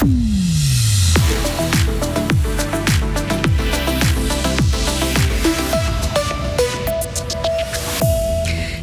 Mm-hmm.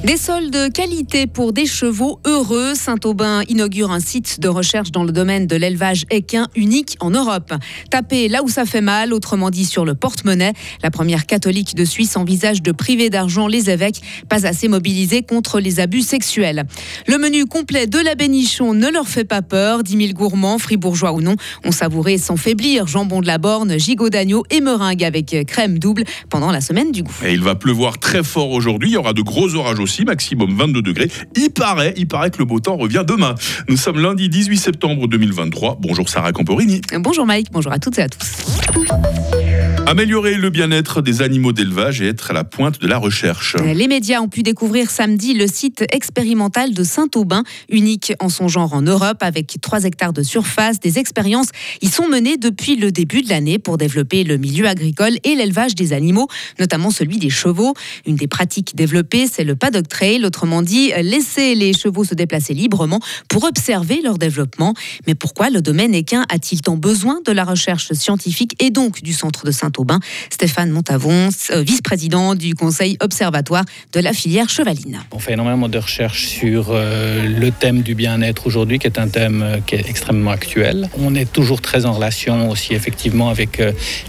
Des sols de qualité pour des chevaux heureux. Saint-Aubin inaugure un site de recherche dans le domaine de l'élevage équin unique en Europe. Tapez là où ça fait mal, autrement dit sur le porte-monnaie. La première catholique de Suisse envisage de priver d'argent les évêques, pas assez mobilisés contre les abus sexuels. Le menu complet de la bénichon ne leur fait pas peur. 10 000 gourmands, fribourgeois ou non, ont savouré sans faiblir jambon de la borne, gigot d'agneau et meringue avec crème double pendant la semaine du goût. Il va pleuvoir très fort aujourd'hui. Il y aura de gros orages aussi maximum 22 degrés. Il paraît, il paraît que le beau temps revient demain. Nous sommes lundi 18 septembre 2023. Bonjour Sarah Camporini. Bonjour Mike, bonjour à toutes et à tous. Améliorer le bien-être des animaux d'élevage et être à la pointe de la recherche. Les médias ont pu découvrir samedi le site expérimental de Saint-Aubin, unique en son genre en Europe, avec 3 hectares de surface. Des expériences y sont menées depuis le début de l'année pour développer le milieu agricole et l'élevage des animaux, notamment celui des chevaux. Une des pratiques développées, c'est le paddock trail, autrement dit, laisser les chevaux se déplacer librement pour observer leur développement. Mais pourquoi le domaine équin a-t-il tant besoin de la recherche scientifique et donc du centre de Saint-Aubin? Aubin. Stéphane Montavon, euh, vice-président du conseil observatoire de la filière chevaline. On fait énormément de recherches sur euh, le thème du bien-être aujourd'hui, qui est un thème euh, qui est extrêmement actuel. On est toujours très en relation aussi effectivement avec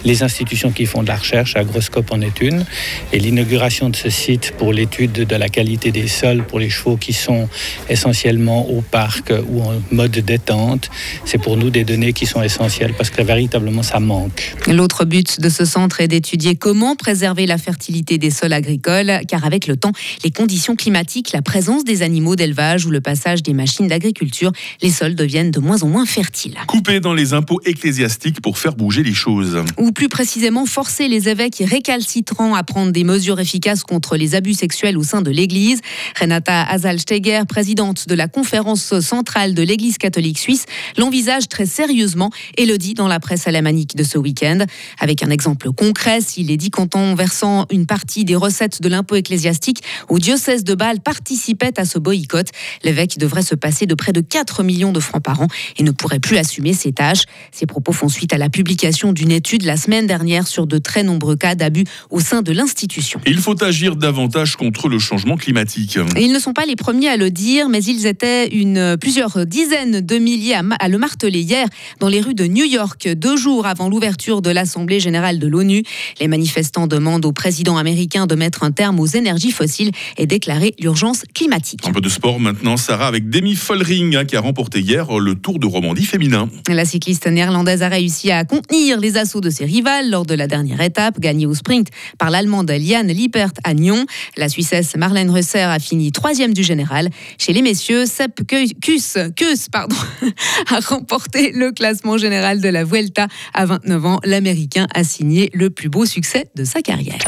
les institutions qui font de la recherche. Agroscope en est une. Et l'inauguration de ce site pour l'étude de la qualité des sols pour les chevaux qui sont essentiellement au parc ou en mode détente, c'est pour nous des données qui sont essentielles parce que véritablement ça manque. L'autre but de ce centre est d'étudier comment préserver la fertilité des sols agricoles, car avec le temps, les conditions climatiques, la présence des animaux d'élevage ou le passage des machines d'agriculture, les sols deviennent de moins en moins fertiles. Couper dans les impôts ecclésiastiques pour faire bouger les choses. Ou plus précisément, forcer les évêques récalcitrants à prendre des mesures efficaces contre les abus sexuels au sein de l'Église. Renata Azalsteger, présidente de la conférence centrale de l'Église catholique suisse, l'envisage très sérieusement et le dit dans la presse alamanique de ce week-end. Avec un exemple exemple concret, si les dix cantons versant une partie des recettes de l'impôt ecclésiastique au diocèse de Bâle participaient à ce boycott, l'évêque devrait se passer de près de 4 millions de francs par an et ne pourrait plus assumer ses tâches. Ces propos font suite à la publication d'une étude la semaine dernière sur de très nombreux cas d'abus au sein de l'institution. Il faut agir davantage contre le changement climatique. ils ne sont pas les premiers à le dire, mais ils étaient une, plusieurs dizaines de milliers à, à le marteler hier dans les rues de New York, deux jours avant l'ouverture de l'Assemblée générale de l'ONU. Les manifestants demandent au président américain de mettre un terme aux énergies fossiles et déclarer l'urgence climatique. Un peu de sport maintenant, Sarah, avec Demi Follering hein, qui a remporté hier le Tour de Romandie féminin. La cycliste néerlandaise a réussi à contenir les assauts de ses rivales lors de la dernière étape, gagnée au sprint par l'Allemande Liane Liepert à Nyon. La Suissesse Marlène Reusser a fini troisième du général. Chez les messieurs, Sepp Kuss, Kuss pardon, a remporté le classement général de la Vuelta à 29 ans. L'Américain a signé le plus beau succès de sa carrière.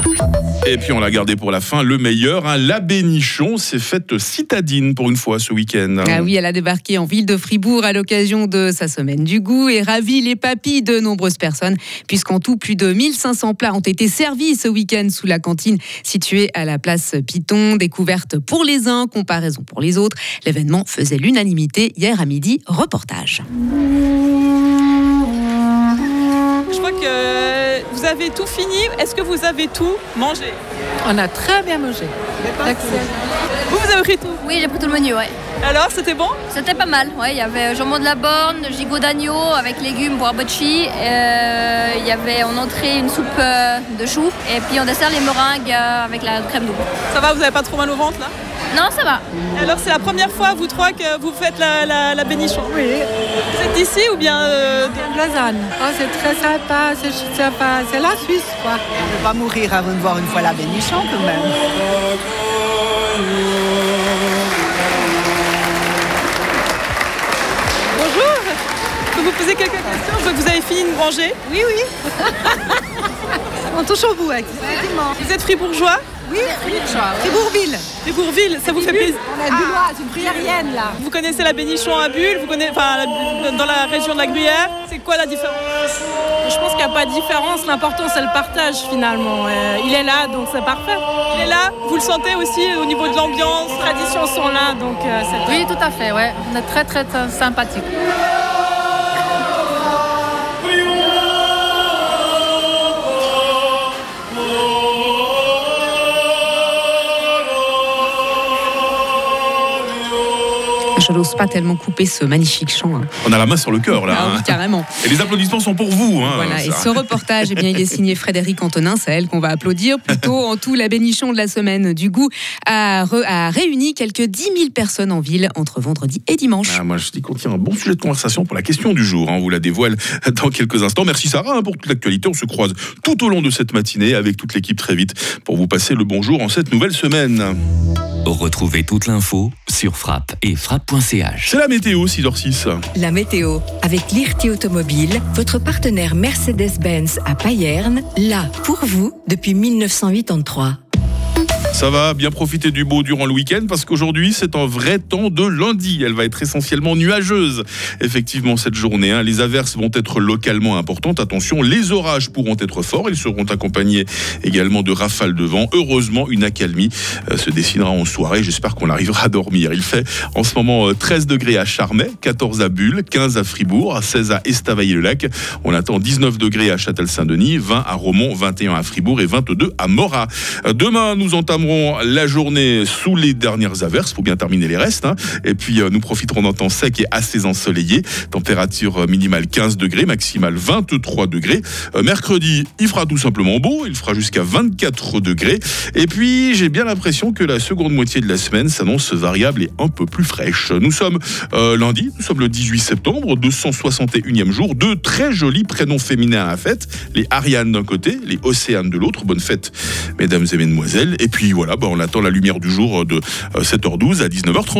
Et puis on l'a gardé pour la fin, le meilleur, hein, la Bénichon s'est faite citadine pour une fois ce week-end. Ah oui, elle a débarqué en ville de Fribourg à l'occasion de sa semaine du goût et ravi les papilles de nombreuses personnes, puisqu'en tout, plus de 1500 plats ont été servis ce week-end sous la cantine située à la place Piton, découverte pour les uns, comparaison pour les autres. L'événement faisait l'unanimité hier à midi. Reportage. Je crois que vous avez tout fini. Est-ce que vous avez tout mangé? On a très bien mangé. Vous, vous avez pris tout? Oui, j'ai pris tout le menu, ouais. Alors, c'était bon? C'était pas mal, ouais. Il y avait jambon de la borne, gigot d'agneau avec légumes pour bocci. Euh, il y avait en entrée une soupe euh, de choux. Et puis en dessert, les meringues euh, avec la crème double. Ça va, vous n'avez pas trop mal au ventre là? Non, ça va. Alors, c'est la première fois, vous trois, que vous faites la, la, la bénichon Oui. Vous êtes d'ici ou bien euh, Bien de Lausanne. Oh, c'est très sympa, c'est sympa. C'est la Suisse, quoi. On ne peut pas mourir avant de voir une fois la bénichon quand même. Bonjour Je peux vous poser quelques questions Je vois que vous avez fini de manger. Oui, oui. On touche au bout, effectivement. Vous êtes fribourgeois? Oui, Fribourgville. Fribourgville, ça vous fait plaisir On a du lois, c'est une priérienne, là. Vous connaissez la bénichon à Bulle, vous connaissez, enfin, la- dans la région de la Gruyère. C'est quoi la différence? Je pense qu'il n'y a pas de différence. L'important, c'est le partage finalement. Euh, il est là, donc c'est parfait. Il est là, vous le sentez aussi au niveau de l'ambiance? Les traditions sont là, donc euh, c'est Oui, tout à fait, ouais. On est très, très, très sympathique. Je n'ose pas tellement couper ce magnifique chant. hein. On a la main sur le cœur là. Ah oui, hein. carrément. Et les applaudissements sont pour vous. hein. Voilà, et ce reportage, eh bien, il est signé Frédéric Antonin, c'est elle qu'on va applaudir. Plutôt, en tout, la bénichon de la semaine du goût a, re- a réuni quelques 10 000 personnes en ville entre vendredi et dimanche. Ah, moi, je dis qu'on tient un bon sujet de conversation pour la question du jour. hein. On vous la dévoile dans quelques instants. Merci Sarah pour toute l'actualité. On se croise tout au long de cette matinée avec toute l'équipe très vite pour vous passer le bonjour en cette nouvelle semaine. Retrouvez toute l'info sur frappe et frappe.ch. C'est la météo 6h06. La météo avec Lirti Automobile, votre partenaire Mercedes-Benz à Payerne, là pour vous depuis 1983. Ça va bien profiter du beau durant le week-end parce qu'aujourd'hui c'est un vrai temps de lundi. Elle va être essentiellement nuageuse. Effectivement cette journée, hein, les averses vont être localement importantes. Attention, les orages pourront être forts. Ils seront accompagnés également de rafales de vent. Heureusement, une accalmie euh, se dessinera en soirée. J'espère qu'on arrivera à dormir. Il fait en ce moment euh, 13 degrés à Charmey, 14 à Bulle, 15 à Fribourg, 16 à Estavayer-le-Lac. On attend 19 degrés à Châtel-Saint-Denis, 20 à Romont, 21 à Fribourg et 22 à Morat. Euh, Demain, nous la journée sous les dernières averses. Faut bien terminer les restes. hein. Et puis, euh, nous profiterons d'un temps sec et assez ensoleillé. Température euh, minimale 15 degrés, maximale 23 degrés. Euh, Mercredi, il fera tout simplement beau. Il fera jusqu'à 24 degrés. Et puis, j'ai bien l'impression que la seconde moitié de la semaine s'annonce variable et un peu plus fraîche. Nous sommes lundi, nous sommes le 18 septembre, 261e jour. Deux très jolis prénoms féminins à la fête. Les Ariane d'un côté, les Océanes de l'autre. Bonne fête, mesdames et mesdemoiselles. Et puis voilà, bah, on attend la lumière du jour de euh, 7h12 à 19h30.